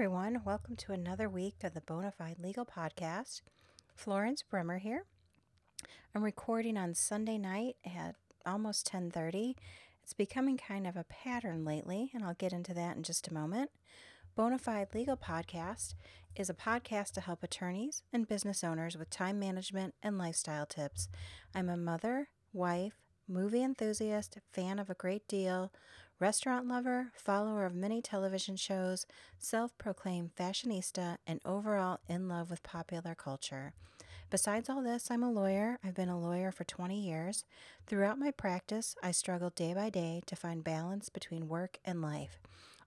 Everyone. Welcome to another week of the Bonafide Legal Podcast. Florence Bremer here. I'm recording on Sunday night at almost 10:30. It's becoming kind of a pattern lately, and I'll get into that in just a moment. Bonafide Legal Podcast is a podcast to help attorneys and business owners with time management and lifestyle tips. I'm a mother, wife, movie enthusiast, fan of a great deal, restaurant lover, follower of many television shows, self proclaimed fashionista, and overall in love with popular culture. Besides all this, I'm a lawyer. I've been a lawyer for 20 years. Throughout my practice, I struggled day by day to find balance between work and life.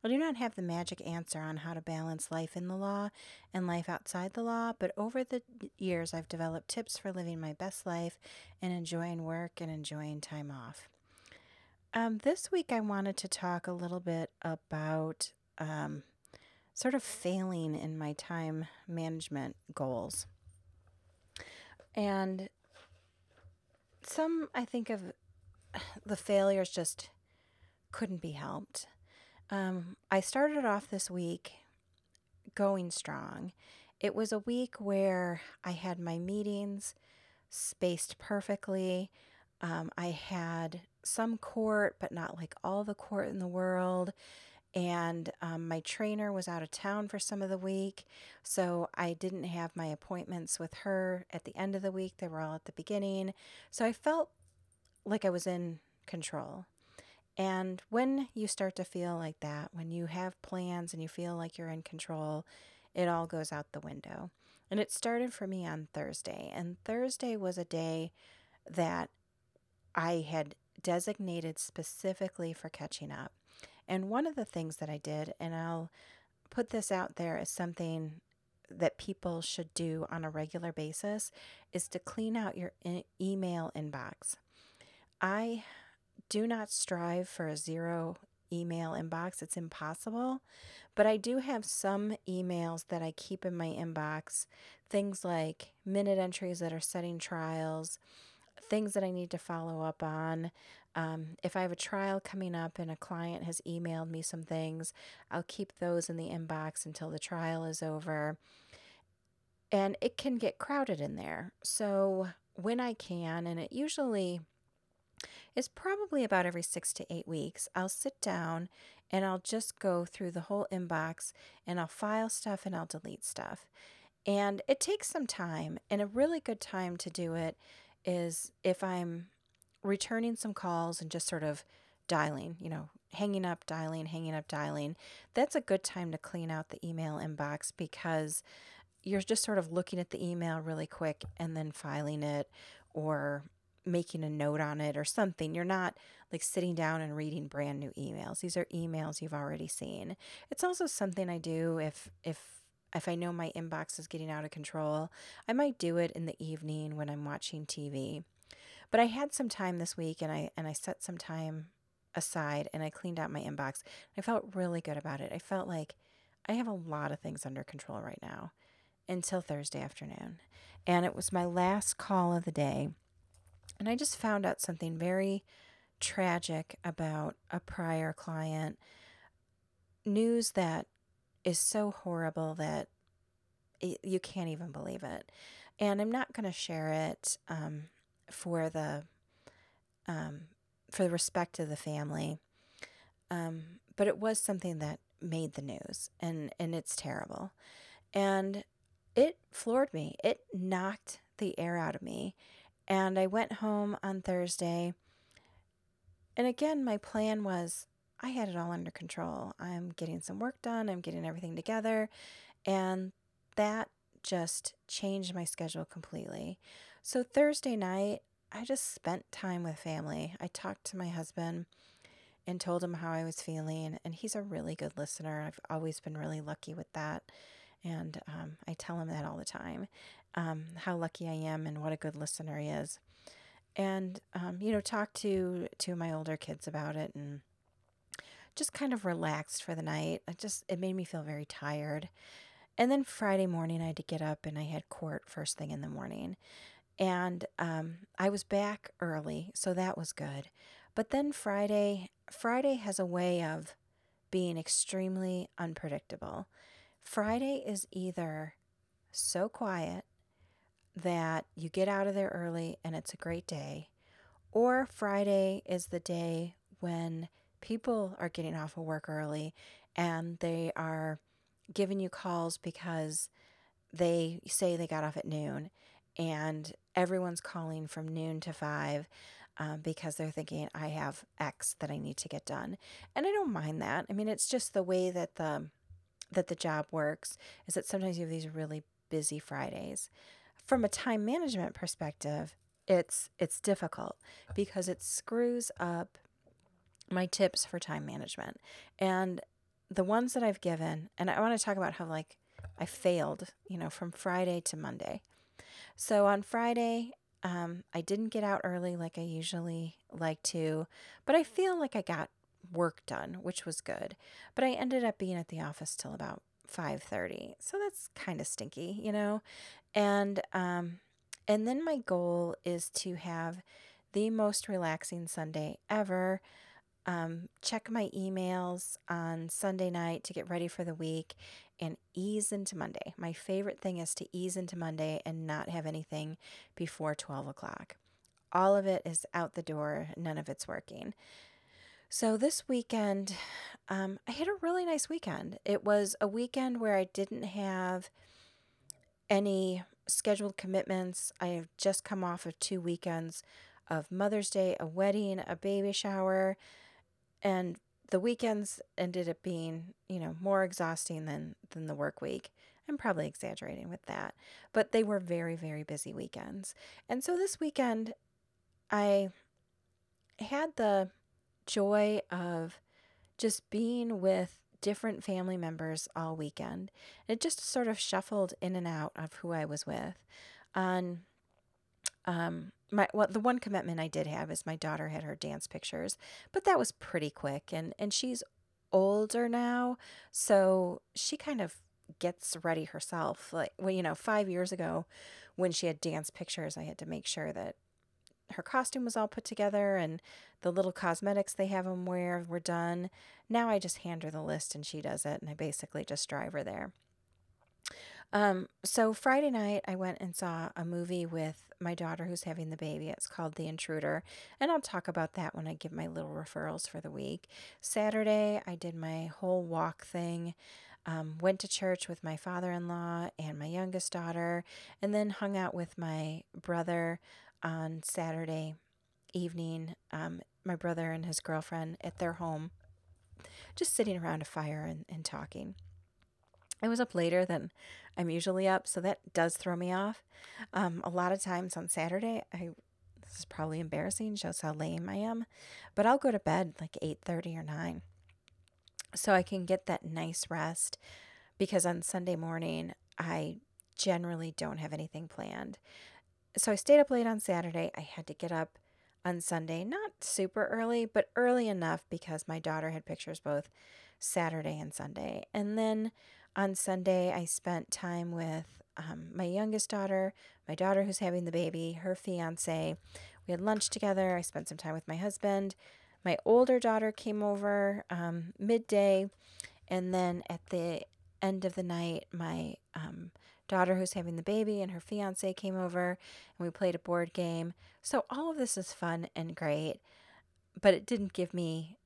I do not have the magic answer on how to balance life in the law and life outside the law, but over the years, I've developed tips for living my best life and enjoying work and enjoying time off. Um, this week, I wanted to talk a little bit about um, sort of failing in my time management goals. And some, I think, of the failures just couldn't be helped. Um, I started off this week going strong. It was a week where I had my meetings spaced perfectly. Um, I had some court, but not like all the court in the world. And um, my trainer was out of town for some of the week. So I didn't have my appointments with her at the end of the week. They were all at the beginning. So I felt like I was in control. And when you start to feel like that, when you have plans and you feel like you're in control, it all goes out the window. And it started for me on Thursday. And Thursday was a day that I had designated specifically for catching up. And one of the things that I did, and I'll put this out there as something that people should do on a regular basis, is to clean out your email inbox. I do not strive for a zero email inbox, it's impossible. But I do have some emails that I keep in my inbox, things like minute entries that are setting trials things that I need to follow up on. Um, if I have a trial coming up and a client has emailed me some things, I'll keep those in the inbox until the trial is over. And it can get crowded in there. So when I can, and it usually is probably about every six to eight weeks, I'll sit down and I'll just go through the whole inbox and I'll file stuff and I'll delete stuff. And it takes some time, and a really good time to do it is if I'm returning some calls and just sort of dialing, you know, hanging up, dialing, hanging up, dialing, that's a good time to clean out the email inbox because you're just sort of looking at the email really quick and then filing it or making a note on it or something. You're not like sitting down and reading brand new emails. These are emails you've already seen. It's also something I do if if if I know my inbox is getting out of control, I might do it in the evening when I'm watching TV. But I had some time this week and I and I set some time aside and I cleaned out my inbox. I felt really good about it. I felt like I have a lot of things under control right now until Thursday afternoon. And it was my last call of the day. And I just found out something very tragic about a prior client. News that is so horrible that it, you can't even believe it. And I'm not going to share it um, for the um, for the respect of the family. Um, but it was something that made the news, and and it's terrible, and it floored me. It knocked the air out of me, and I went home on Thursday. And again, my plan was I had it all under control. I'm getting some work done, I'm getting everything together. And that just changed my schedule completely. So Thursday night, I just spent time with family. I talked to my husband and told him how I was feeling, and he's a really good listener. I've always been really lucky with that. And um, I tell him that all the time um, how lucky I am and what a good listener he is. And, um, you know, talk to, to my older kids about it and just kind of relaxed for the night. It just it made me feel very tired. And then Friday morning I had to get up and I had court first thing in the morning. And um, I was back early, so that was good. But then Friday, Friday has a way of being extremely unpredictable. Friday is either so quiet that you get out of there early and it's a great day, or Friday is the day when people are getting off of work early and they are giving you calls because they say they got off at noon and everyone's calling from noon to five um, because they're thinking I have X that I need to get done, and I don't mind that. I mean, it's just the way that the that the job works is that sometimes you have these really busy Fridays. From a time management perspective, it's it's difficult because it screws up my tips for time management and the ones that I've given, and I want to talk about how like I failed, you know, from Friday to Monday. So on Friday, um, I didn't get out early like I usually like to, but I feel like I got work done, which was good. But I ended up being at the office till about 5:30. So that's kind of stinky, you know. And um and then my goal is to have the most relaxing Sunday ever um, check my emails on Sunday night to get ready for the week and ease into Monday. My favorite thing is to ease into Monday and not have anything before 12 o'clock. All of it is out the door, none of it's working. So this weekend, um, I had a really nice weekend. It was a weekend where I didn't have any scheduled commitments. I have just come off of two weekends of Mother's Day, a wedding, a baby shower, and the weekends ended up being, you know, more exhausting than than the work week. I'm probably exaggerating with that, but they were very very busy weekends. And so this weekend I had the joy of just being with different family members all weekend. It just sort of shuffled in and out of who I was with. On um, my well, the one commitment I did have is my daughter had her dance pictures, but that was pretty quick, and and she's older now, so she kind of gets ready herself. Like well, you know, five years ago, when she had dance pictures, I had to make sure that her costume was all put together and the little cosmetics they have them wear were done. Now I just hand her the list and she does it, and I basically just drive her there. Um, so Friday night, I went and saw a movie with my daughter who's having the baby. It's called The Intruder, and I'll talk about that when I give my little referrals for the week. Saturday, I did my whole walk thing. Um, went to church with my father in law and my youngest daughter, and then hung out with my brother on Saturday evening. Um, my brother and his girlfriend at their home, just sitting around a fire and, and talking. I was up later than I'm usually up, so that does throw me off. Um, a lot of times on Saturday, I this is probably embarrassing, shows how lame I am, but I'll go to bed like 8:30 or 9. So I can get that nice rest because on Sunday morning I generally don't have anything planned. So I stayed up late on Saturday. I had to get up on Sunday, not super early, but early enough because my daughter had pictures both Saturday and Sunday. And then on Sunday, I spent time with um, my youngest daughter, my daughter who's having the baby, her fiance. We had lunch together. I spent some time with my husband. My older daughter came over um, midday. And then at the end of the night, my um, daughter who's having the baby and her fiance came over and we played a board game. So all of this is fun and great, but it didn't give me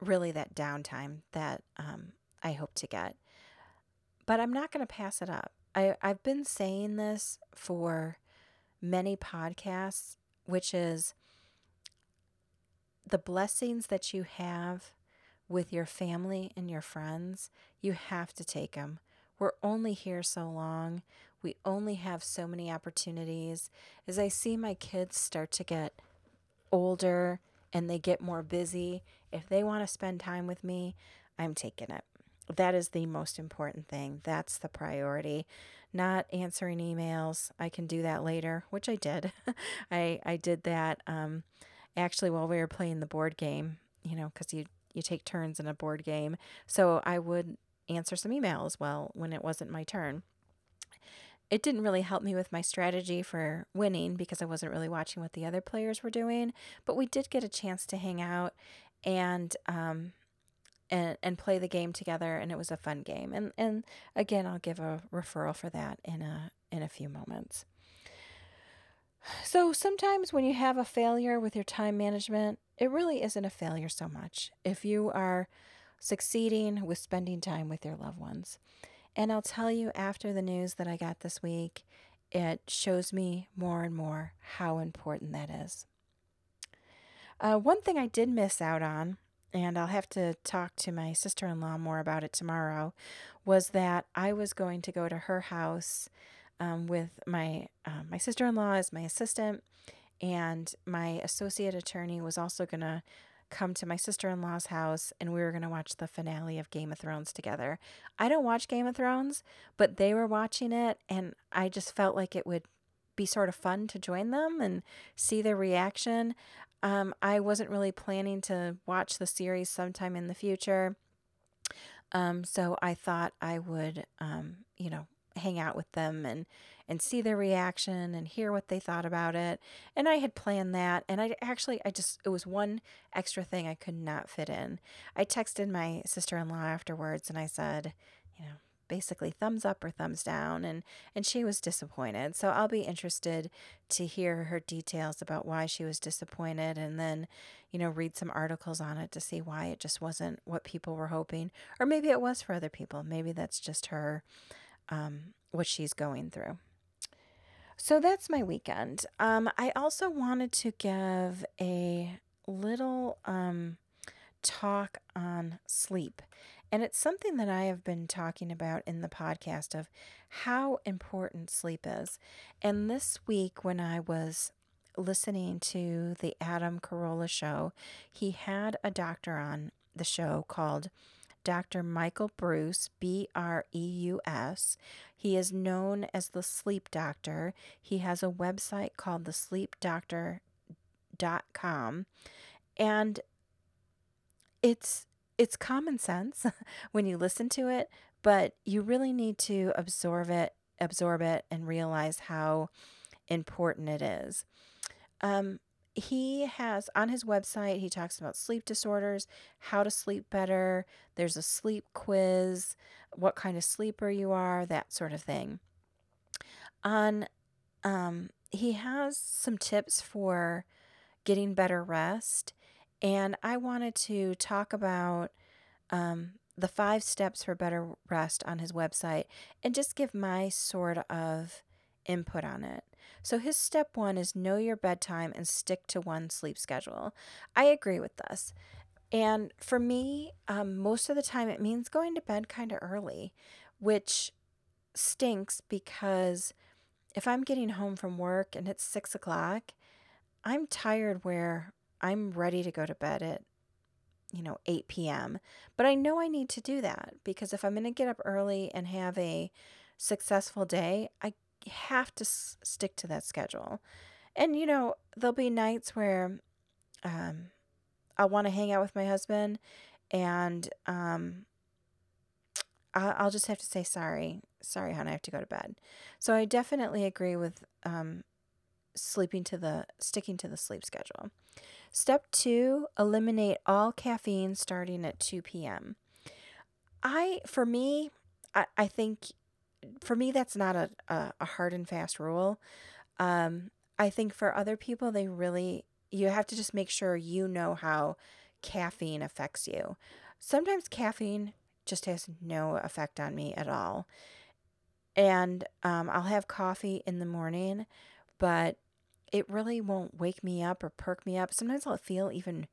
really that downtime that um, I hope to get but I'm not going to pass it up. I, I've been saying this for many podcasts, which is the blessings that you have with your family and your friends, you have to take them. We're only here so long. We only have so many opportunities. As I see my kids start to get older and they get more busy, if they want to spend time with me, I'm taking it that is the most important thing. That's the priority. Not answering emails. I can do that later, which I did. I I did that um, actually while we were playing the board game. You know, because you you take turns in a board game. So I would answer some emails well when it wasn't my turn. It didn't really help me with my strategy for winning because I wasn't really watching what the other players were doing. But we did get a chance to hang out and um, and and play the game together and it was a fun game. And and again, I'll give a referral for that in a in a few moments. So sometimes when you have a failure with your time management, it really isn't a failure so much. If you are succeeding with spending time with your loved ones. And I'll tell you after the news that I got this week, it shows me more and more how important that is. Uh, one thing I did miss out on, and I'll have to talk to my sister in law more about it tomorrow, was that I was going to go to her house um, with my uh, my sister in law as my assistant, and my associate attorney was also going to come to my sister in law's house and we were going to watch the finale of Game of Thrones together. I don't watch Game of Thrones, but they were watching it and I just felt like it would be sort of fun to join them and see their reaction. Um, I wasn't really planning to watch the series sometime in the future. Um, so I thought I would, um, you know, hang out with them and and see their reaction and hear what they thought about it. And I had planned that and I actually I just it was one extra thing I could not fit in. I texted my sister-in-law afterwards and I said, you know, basically thumbs up or thumbs down and and she was disappointed. So I'll be interested to hear her details about why she was disappointed and then, you know, read some articles on it to see why it just wasn't what people were hoping or maybe it was for other people. Maybe that's just her um, what she's going through. So that's my weekend. Um, I also wanted to give a little um, talk on sleep. And it's something that I have been talking about in the podcast of how important sleep is. And this week, when I was listening to the Adam Carolla show, he had a doctor on the show called Dr. Michael Breus, B R E U S. He is known as the sleep doctor. He has a website called thesleepdoctor.com and it's it's common sense when you listen to it, but you really need to absorb it, absorb it and realize how important it is. Um, he has on his website, he talks about sleep disorders, how to sleep better. There's a sleep quiz, what kind of sleeper you are, that sort of thing. On, um, he has some tips for getting better rest. And I wanted to talk about um, the five steps for better rest on his website and just give my sort of input on it. So, his step one is know your bedtime and stick to one sleep schedule. I agree with this. And for me, um, most of the time it means going to bed kind of early, which stinks because if I'm getting home from work and it's six o'clock, I'm tired where I'm ready to go to bed at, you know, 8 p.m. But I know I need to do that because if I'm going to get up early and have a successful day, I have to s- stick to that schedule. And, you know, there'll be nights where um, I'll want to hang out with my husband and um, I- I'll just have to say, sorry, sorry, hon, I have to go to bed. So I definitely agree with um, sleeping to the, sticking to the sleep schedule. Step two, eliminate all caffeine starting at 2 p.m. I, for me, I, I think for me, that's not a, a, a hard and fast rule. Um, I think for other people, they really, you have to just make sure you know how caffeine affects you. Sometimes caffeine just has no effect on me at all. And um, I'll have coffee in the morning, but it really won't wake me up or perk me up. Sometimes I'll feel even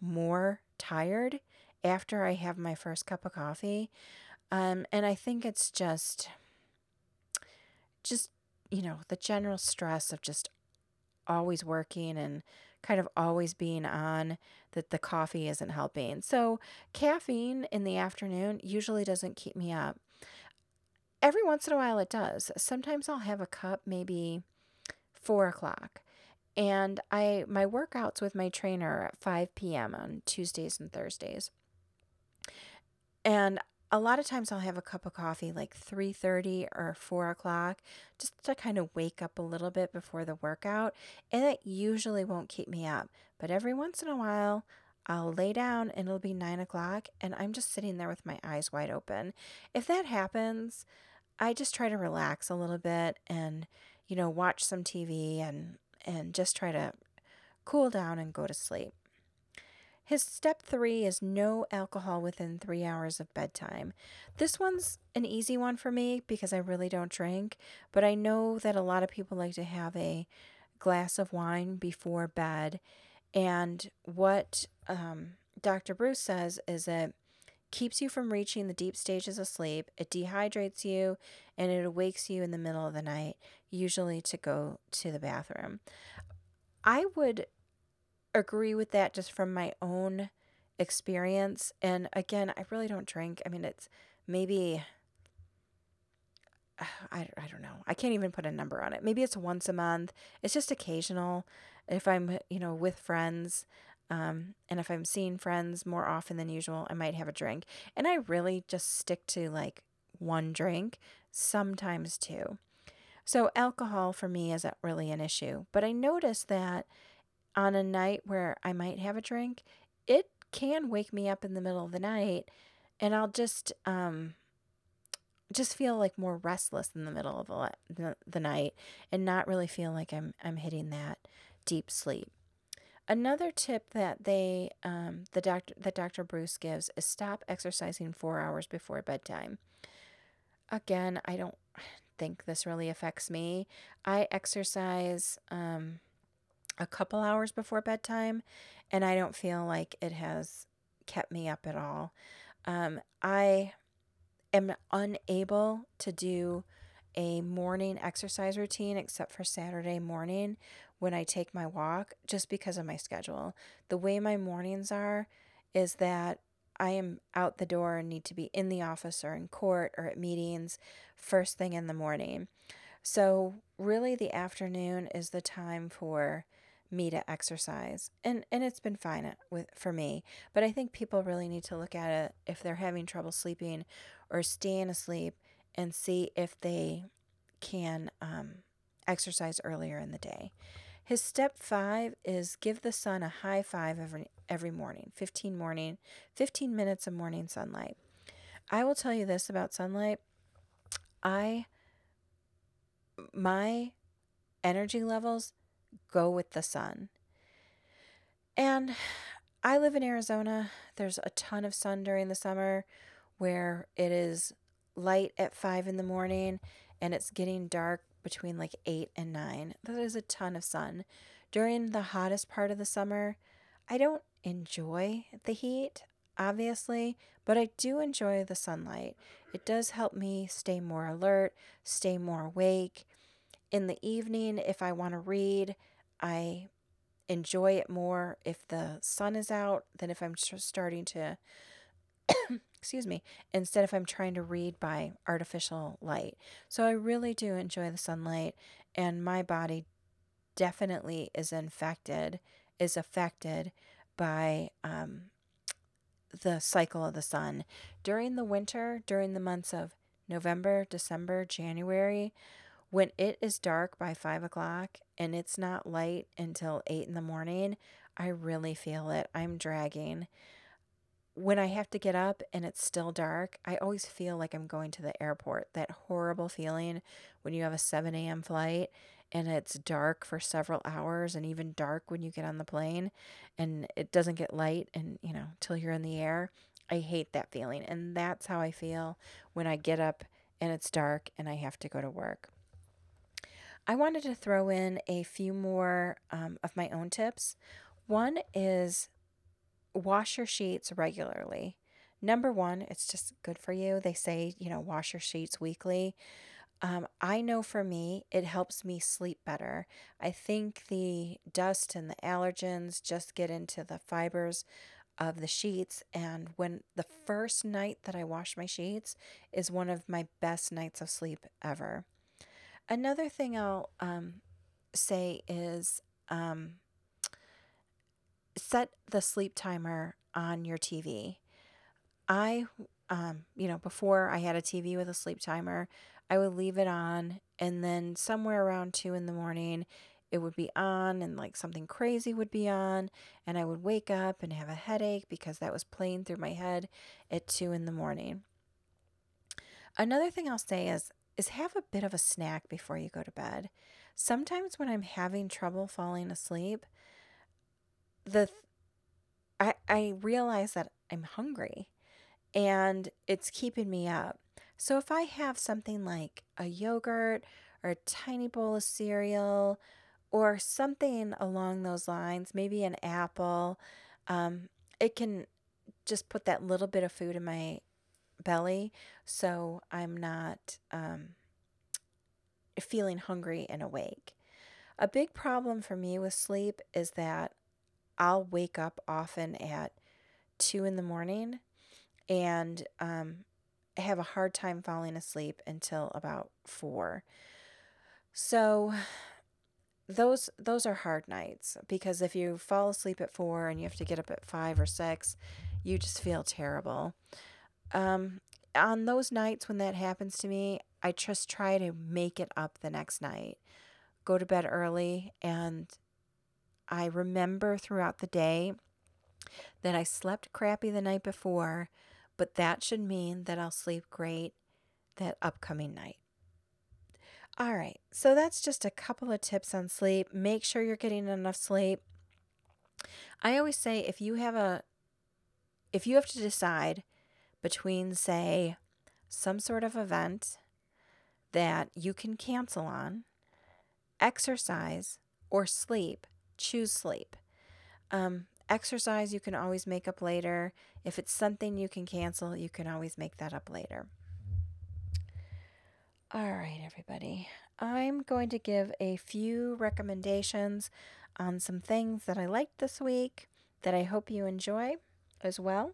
more tired after I have my first cup of coffee. Um, and I think it's just just, you know, the general stress of just always working and kind of always being on that the coffee isn't helping. So, caffeine in the afternoon usually doesn't keep me up. Every once in a while, it does. Sometimes I'll have a cup, maybe four o'clock. And I my workouts with my trainer at 5 p.m. on Tuesdays and Thursdays. And a lot of times I'll have a cup of coffee like 3:30 or 4 o'clock just to kind of wake up a little bit before the workout and it usually won't keep me up but every once in a while I'll lay down and it'll be nine o'clock and I'm just sitting there with my eyes wide open. If that happens, I just try to relax a little bit and, you know, watch some TV and and just try to cool down and go to sleep. His step three is no alcohol within three hours of bedtime. This one's an easy one for me because I really don't drink, but I know that a lot of people like to have a glass of wine before bed. And what um, Dr. Breus says is it keeps you from reaching the deep stages of sleep, it dehydrates you, and it awakes you in the middle of the night, usually to go to the bathroom. I would agree with that just from my own experience. And again, I really don't drink. I mean, it's maybe, I, I don't know. I can't even put a number on it. Maybe it's once a month. It's just occasional. If I'm, you know, with friends, um, and if I'm seeing friends more often than usual, I might have a drink. And I really just stick to like one drink, sometimes two. So alcohol for me isn't really an issue. But I notice that on a night where I might have a drink, it can wake me up in the middle of the night and I'll just um just feel like more restless in the middle of the, the, night and not really feel like I'm I'm hitting that deep sleep. Another tip that they um, the doctor that Dr. Breus gives is stop exercising 4 hours before bedtime. Again, I don't think this really affects me. I exercise um, a couple hours before bedtime, and I don't feel like it has kept me up at all. Um, I am unable to do a morning exercise routine except for Saturday morning when I take my walk just because of my schedule. The way my mornings are is that I am out the door and need to be in the office or in court or at meetings first thing in the morning. So, really, the afternoon is the time for me to exercise. And and it's been fine uh, with for me, but I think people really need to look at it if they're having trouble sleeping or staying asleep and see if they can um, exercise earlier in the day. His step five is give the sun a high five every every morning, 15 morning, 15 minutes of morning sunlight. I will tell you this about sunlight. I my energy levels go with the sun. And I live in Arizona. There's a ton of sun during the summer where it is light at five in the morning and it's getting dark between like eight and nine. That is a ton of sun. During the hottest part of the summer, I don't enjoy the heat, obviously, but I do enjoy the sunlight. It does help me stay more alert, stay more awake. In the evening, if I want to read, I enjoy it more if the sun is out than if I'm starting to, excuse me, instead if I'm trying to read by artificial light. So I really do enjoy the sunlight, and my body definitely is infected, is affected by um, the cycle of the sun. During the winter, during the months of November, December, January, when it is dark by five o'clock and it's not light until eight in the morning, I really feel it. I'm dragging. When I have to get up and it's still dark, I always feel like I'm going to the airport. That horrible feeling when you have a 7 a.m. flight and it's dark for several hours and even dark when you get on the plane and it doesn't get light and, you know, till you're in the air. I hate that feeling. And that's how I feel when I get up and it's dark and I have to go to work. I wanted to throw in a few more um, of my own tips. One is wash your sheets regularly. Number one, it's just good for you. They say, you know, wash your sheets weekly. Um, I know for me, it helps me sleep better. I think the dust and the allergens just get into the fibers of the sheets. And when the first night that I wash my sheets is one of my best nights of sleep ever. Another thing I'll um, say is um, set the sleep timer on your TV. I, um, you know, before I had a TV with a sleep timer, I would leave it on, and then somewhere around two in the morning, it would be on and like something crazy would be on and I would wake up and have a headache because that was playing through my head at 2 in the morning. Another thing I'll say is is have a bit of a snack before you go to bed. Sometimes when I'm having trouble falling asleep, the I I realize that I'm hungry and it's keeping me up. So if I have something like a yogurt or a tiny bowl of cereal or something along those lines, maybe an apple, um, it can just put that little bit of food in my belly so I'm not um, feeling hungry and awake. A big problem for me with sleep is that I'll wake up often at two in the morning and um, have a hard time falling asleep until about four. So those those are hard nights because if you fall asleep at four and you have to get up at five or six, you just feel terrible. Um, on those nights when that happens to me, I just try to make it up the next night. Go to bed early and I remember throughout the day that I slept crappy the night before, but that should mean that I'll sleep great that upcoming night. All right, so that's just a couple of tips on sleep. Make sure you're getting enough sleep. I always say if you have a if you have to decide between say some sort of event that you can cancel on, exercise, or sleep, choose sleep. Um, exercise you can always make up later. If it's something you can cancel, you can always make that up later. All right, everybody. I'm going to give a few recommendations on some things that I liked this week that I hope you enjoy as well.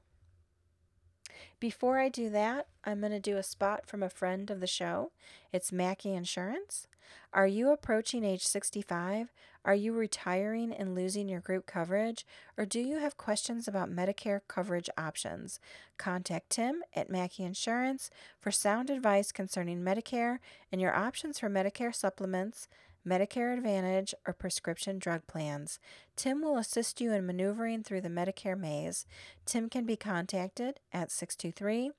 Before I do that, I'm going to do a spot from a friend of the show. It's Mackey Insurance. Are you approaching age 65? Are you retiring and losing your group coverage? Or do you have questions about Medicare coverage options? Contact Tim at Mackey Insurance for sound advice concerning Medicare and your options for Medicare supplements, Medicare Advantage, or prescription drug plans. Tim will assist you in maneuvering through the Medicare maze. Tim can be contacted at 623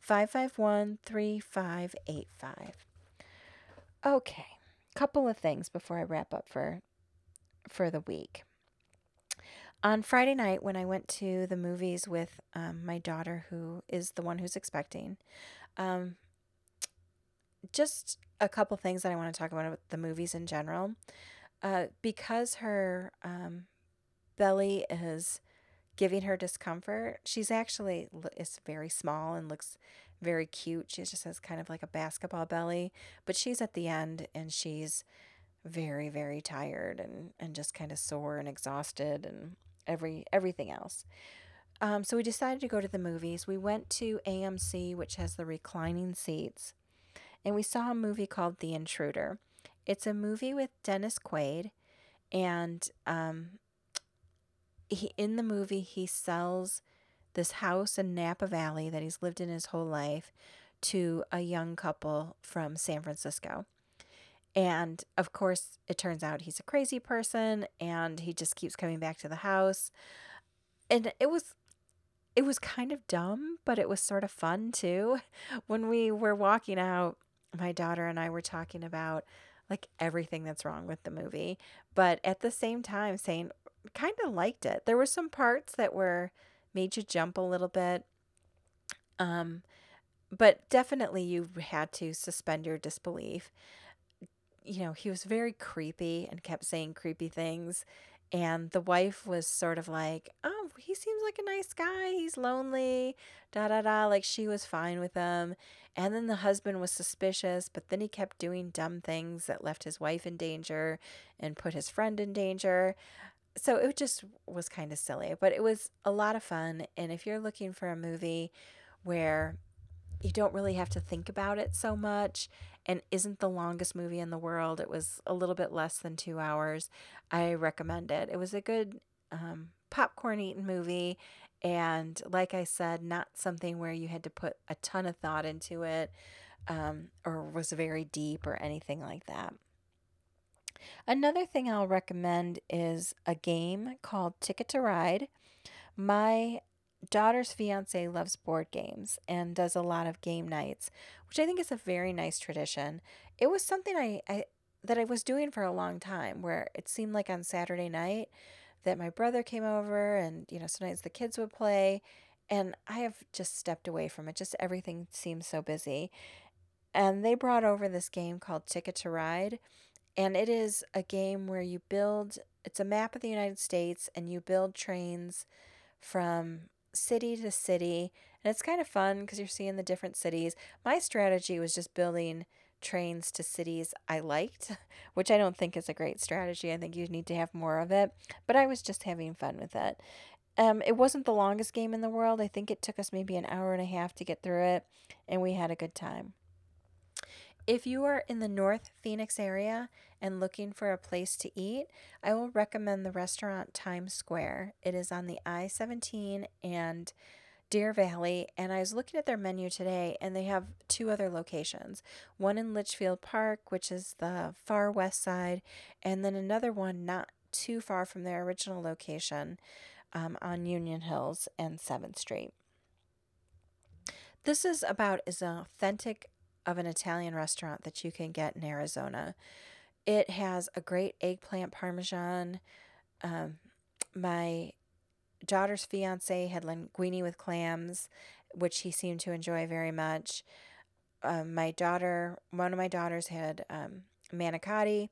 551 3585. Okay, couple of things before I wrap up for for the week. On Friday night, when I went to the movies with um, my daughter, who is the one who's expecting, um, just a couple things that I want to talk about the movies in general. Uh, because her um, belly is giving her discomfort, she's actually is very small and looks very cute. She just has kind of like a basketball belly, but she's at the end and she's very very tired and and just kind of sore and exhausted and every everything else. Um, so we decided to go to the movies. We went to AMC, which has the reclining seats and we saw a movie called The Intruder. It's a movie with Dennis Quaid, and um, he in the movie he sells this house in Napa Valley that he's lived in his whole life to a young couple from San Francisco. And of course, it turns out he's a crazy person and he just keeps coming back to the house. And it was it was kind of dumb, but it was sort of fun too. When we were walking out, my daughter and I were talking about like everything that's wrong with the movie, but at the same time saying kind of liked it. There were some parts that were made you jump a little bit. Um but definitely you had to suspend your disbelief. You know, he was very creepy and kept saying creepy things and the wife was sort of like, "Oh, he seems like a nice guy. He's lonely." Da da da, like she was fine with him. And then the husband was suspicious, but then he kept doing dumb things that left his wife in danger and put his friend in danger. So it just was kind of silly, but it was a lot of fun. And if you're looking for a movie where you don't really have to think about it so much and isn't the longest movie in the world, it was a little bit less than two hours. I recommend it. It was a good um, popcorn eating movie and like I said, not something where you had to put a ton of thought into it um, or was very deep or anything like that. Another thing I'll recommend is a game called Ticket to Ride. My daughter's fiance loves board games and does a lot of game nights, which I think is a very nice tradition. It was something I, I that I was doing for a long time where it seemed like on Saturday night that my brother came over and you know sometimes the kids would play and I have just stepped away from it. Just everything seems so busy. And they brought over this game called Ticket to Ride and it is a game where you build it's a map of the United States and you build trains from city to city and it's kind of fun because you're seeing the different cities. My strategy was just building trains to cities I liked, which I don't think is a great strategy. I think you need to have more of it, but I was just having fun with it. Um, it wasn't the longest game in the world. I think it took us maybe an hour and a half to get through it, and we had a good time. If you are in the North Phoenix area and looking for a place to eat, I will recommend the restaurant Times Square. It is on the I 17 and Deer Valley, and I was looking at their menu today, and they have two other locations one in Litchfield Park, which is the far west side, and then another one not too far from their original location um, on Union Hills and 7th Street. This is about as authentic of an Italian restaurant that you can get in Arizona. It has a great eggplant parmesan. Um, my daughter's fiance had linguine with clams, which he seemed to enjoy very much. Um, my daughter, one of my daughters had um, manicotti,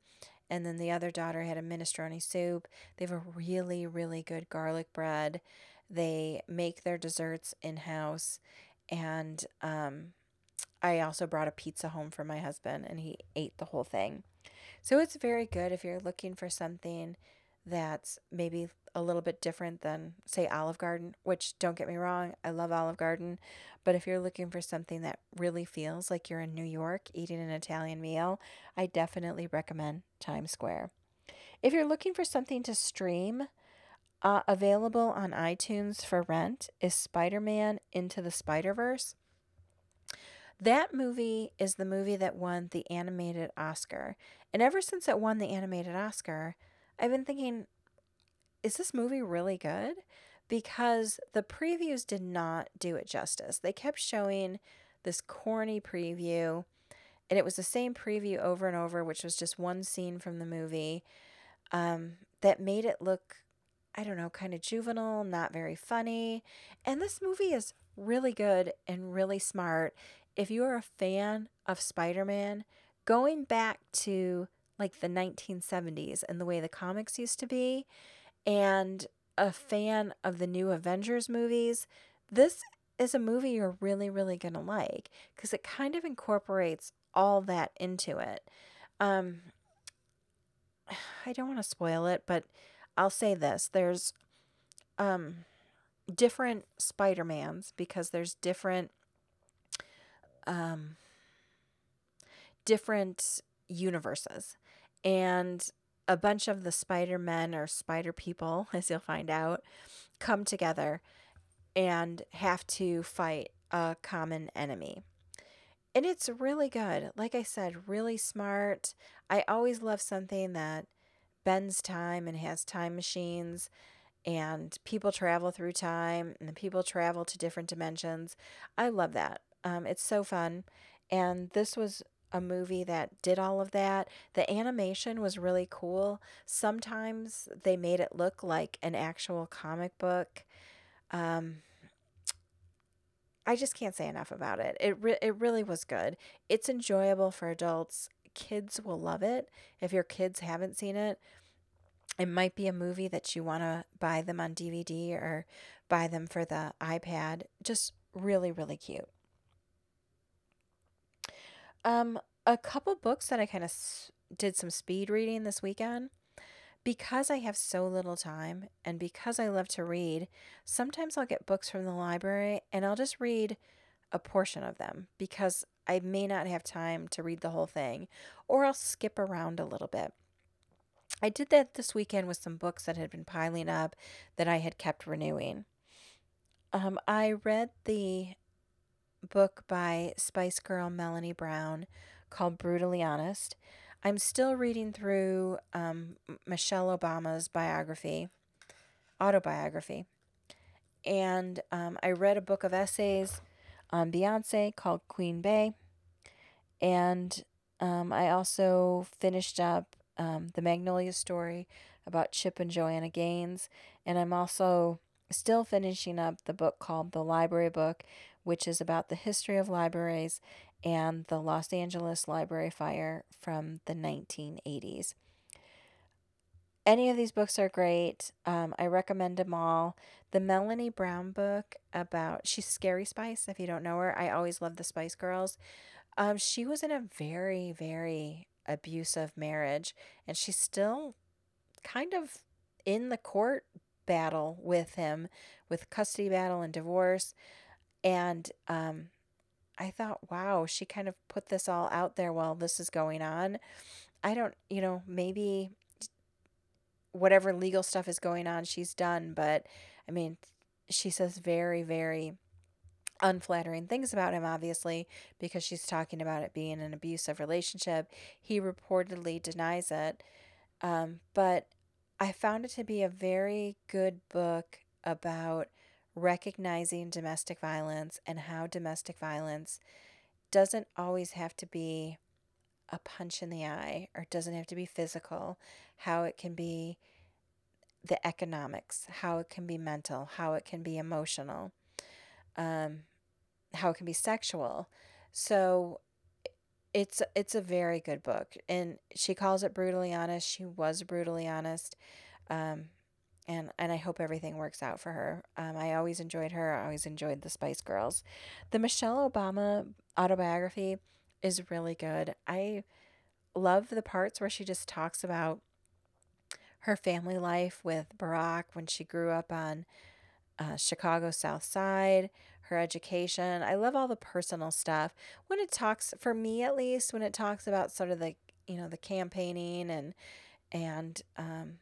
and then the other daughter had a minestrone soup. They have a really, really good garlic bread. They make their desserts in house, and um, I also brought a pizza home for my husband and he ate the whole thing. So it's very good if you're looking for something that's maybe a little bit different than, say, Olive Garden, which don't get me wrong, I love Olive Garden. But if you're looking for something that really feels like you're in New York eating an Italian meal, I definitely recommend Times Square. If you're looking for something to stream, uh, available on iTunes for rent is Spider Man Into the Spider Verse. That movie is the movie that won the animated Oscar. And ever since it won the animated Oscar, I've been thinking, is this movie really good? Because the previews did not do it justice. They kept showing this corny preview, and it was the same preview over and over, which was just one scene from the movie um, that made it look, I don't know, kind of juvenile, not very funny. And this movie is really good and really smart if you're a fan of Spider Man, going back to like the 1970s and the way the comics used to be, and a fan of the new Avengers movies, this is a movie you're really, really going to like because it kind of incorporates all that into it. Um, I don't want to spoil it, but I'll say this there's um, different Spider-Mans because there's different um, different universes. And a bunch of the Spider Men or Spider People, as you'll find out, come together and have to fight a common enemy. And it's really good. Like I said, really smart. I always love something that bends time and has time machines and people travel through time and the people travel to different dimensions. I love that. Um, it's so fun. And this was a movie that did all of that. The animation was really cool. Sometimes they made it look like an actual comic book. Um, I just can't say enough about it. It re- it really was good. It's enjoyable for adults. Kids will love it. If your kids haven't seen it, it might be a movie that you want to buy them on DVD or buy them for the iPad. Just really really cute. Um, a couple books that I kind of s- did some speed reading this weekend. Because I have so little time and because I love to read, sometimes I'll get books from the library and I'll just read a portion of them because I may not have time to read the whole thing or I'll skip around a little bit. I did that this weekend with some books that had been piling up that I had kept renewing. Um, I read the book by Spice Girl Melanie Brown called Brutally Honest. I'm still reading through um, Michelle Obama's biography, autobiography. And um, I read a book of essays on Beyonce called Queen Bey. And um, I also finished up um, the Magnolia story about Chip and Joanna Gaines. And I'm also still finishing up the book called The Library Book, which is about the history of libraries and the Los Angeles Library Fire from the 1980s. Any of these books are great. Um, I recommend them all. The Melanie Brown book about, she's Scary Spice, if you don't know her. I always love the Spice Girls. Um, she was in a very, very abusive marriage, and she's still kind of in the court battle with him, with custody battle and divorce. And um, I thought, wow, she kind of put this all out there while this is going on. I don't, you know, maybe whatever legal stuff is going on, she's done. But I mean, she says very, very unflattering things about him, obviously, because she's talking about it being an abusive relationship. He reportedly denies it. Um, but I found it to be a very good book about recognizing domestic violence and how domestic violence doesn't always have to be a punch in the eye or doesn't have to be physical, how it can be the economics, how it can be mental, how it can be emotional, um, how it can be sexual. So it's it's a very good book, and she calls it brutally honest. She was brutally honest. Um, and and I hope everything works out for her. Um, I always enjoyed her. I always enjoyed the Spice Girls. The Michelle Obama autobiography is really good. I love the parts where she just talks about her family life with Barack when she grew up on uh, Chicago South Side, her education. I love all the personal stuff. When it talks, for me at least, when it talks about sort of the you know the campaigning and and um,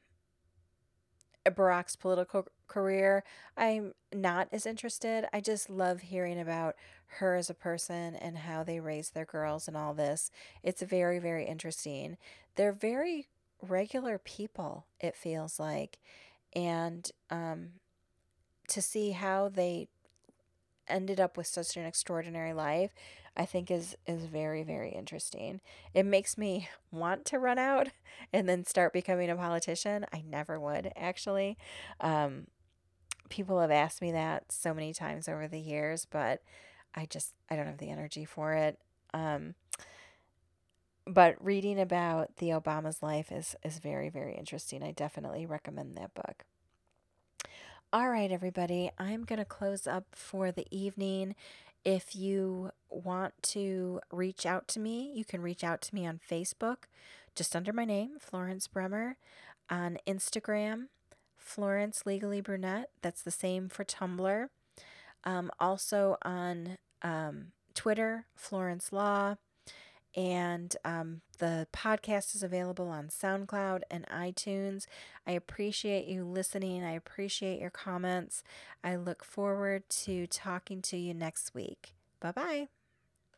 Barack's political career, I'm not as interested. I just love hearing about her as a person and how they raise their girls and all this. It's very, very interesting. They're very regular people, it feels like. And um, to see how they ended up with such an extraordinary life I think is is very very interesting. It makes me want to run out and then start becoming a politician. I never would actually. Um, people have asked me that so many times over the years, but I just I don't have the energy for it. Um, but reading about the Obama's life is is very very interesting. I definitely recommend that book. All right, everybody, I'm going to close up for the evening. If you want to reach out to me, you can reach out to me on Facebook, just under my name, Florence Bremer, on Instagram, Florence Legally Brunette. That's the same for Tumblr. Um, also on um, Twitter, Florence Law. And um, the podcast is available on SoundCloud and iTunes. I appreciate you listening. I appreciate your comments. I look forward to talking to you next week. Bye bye.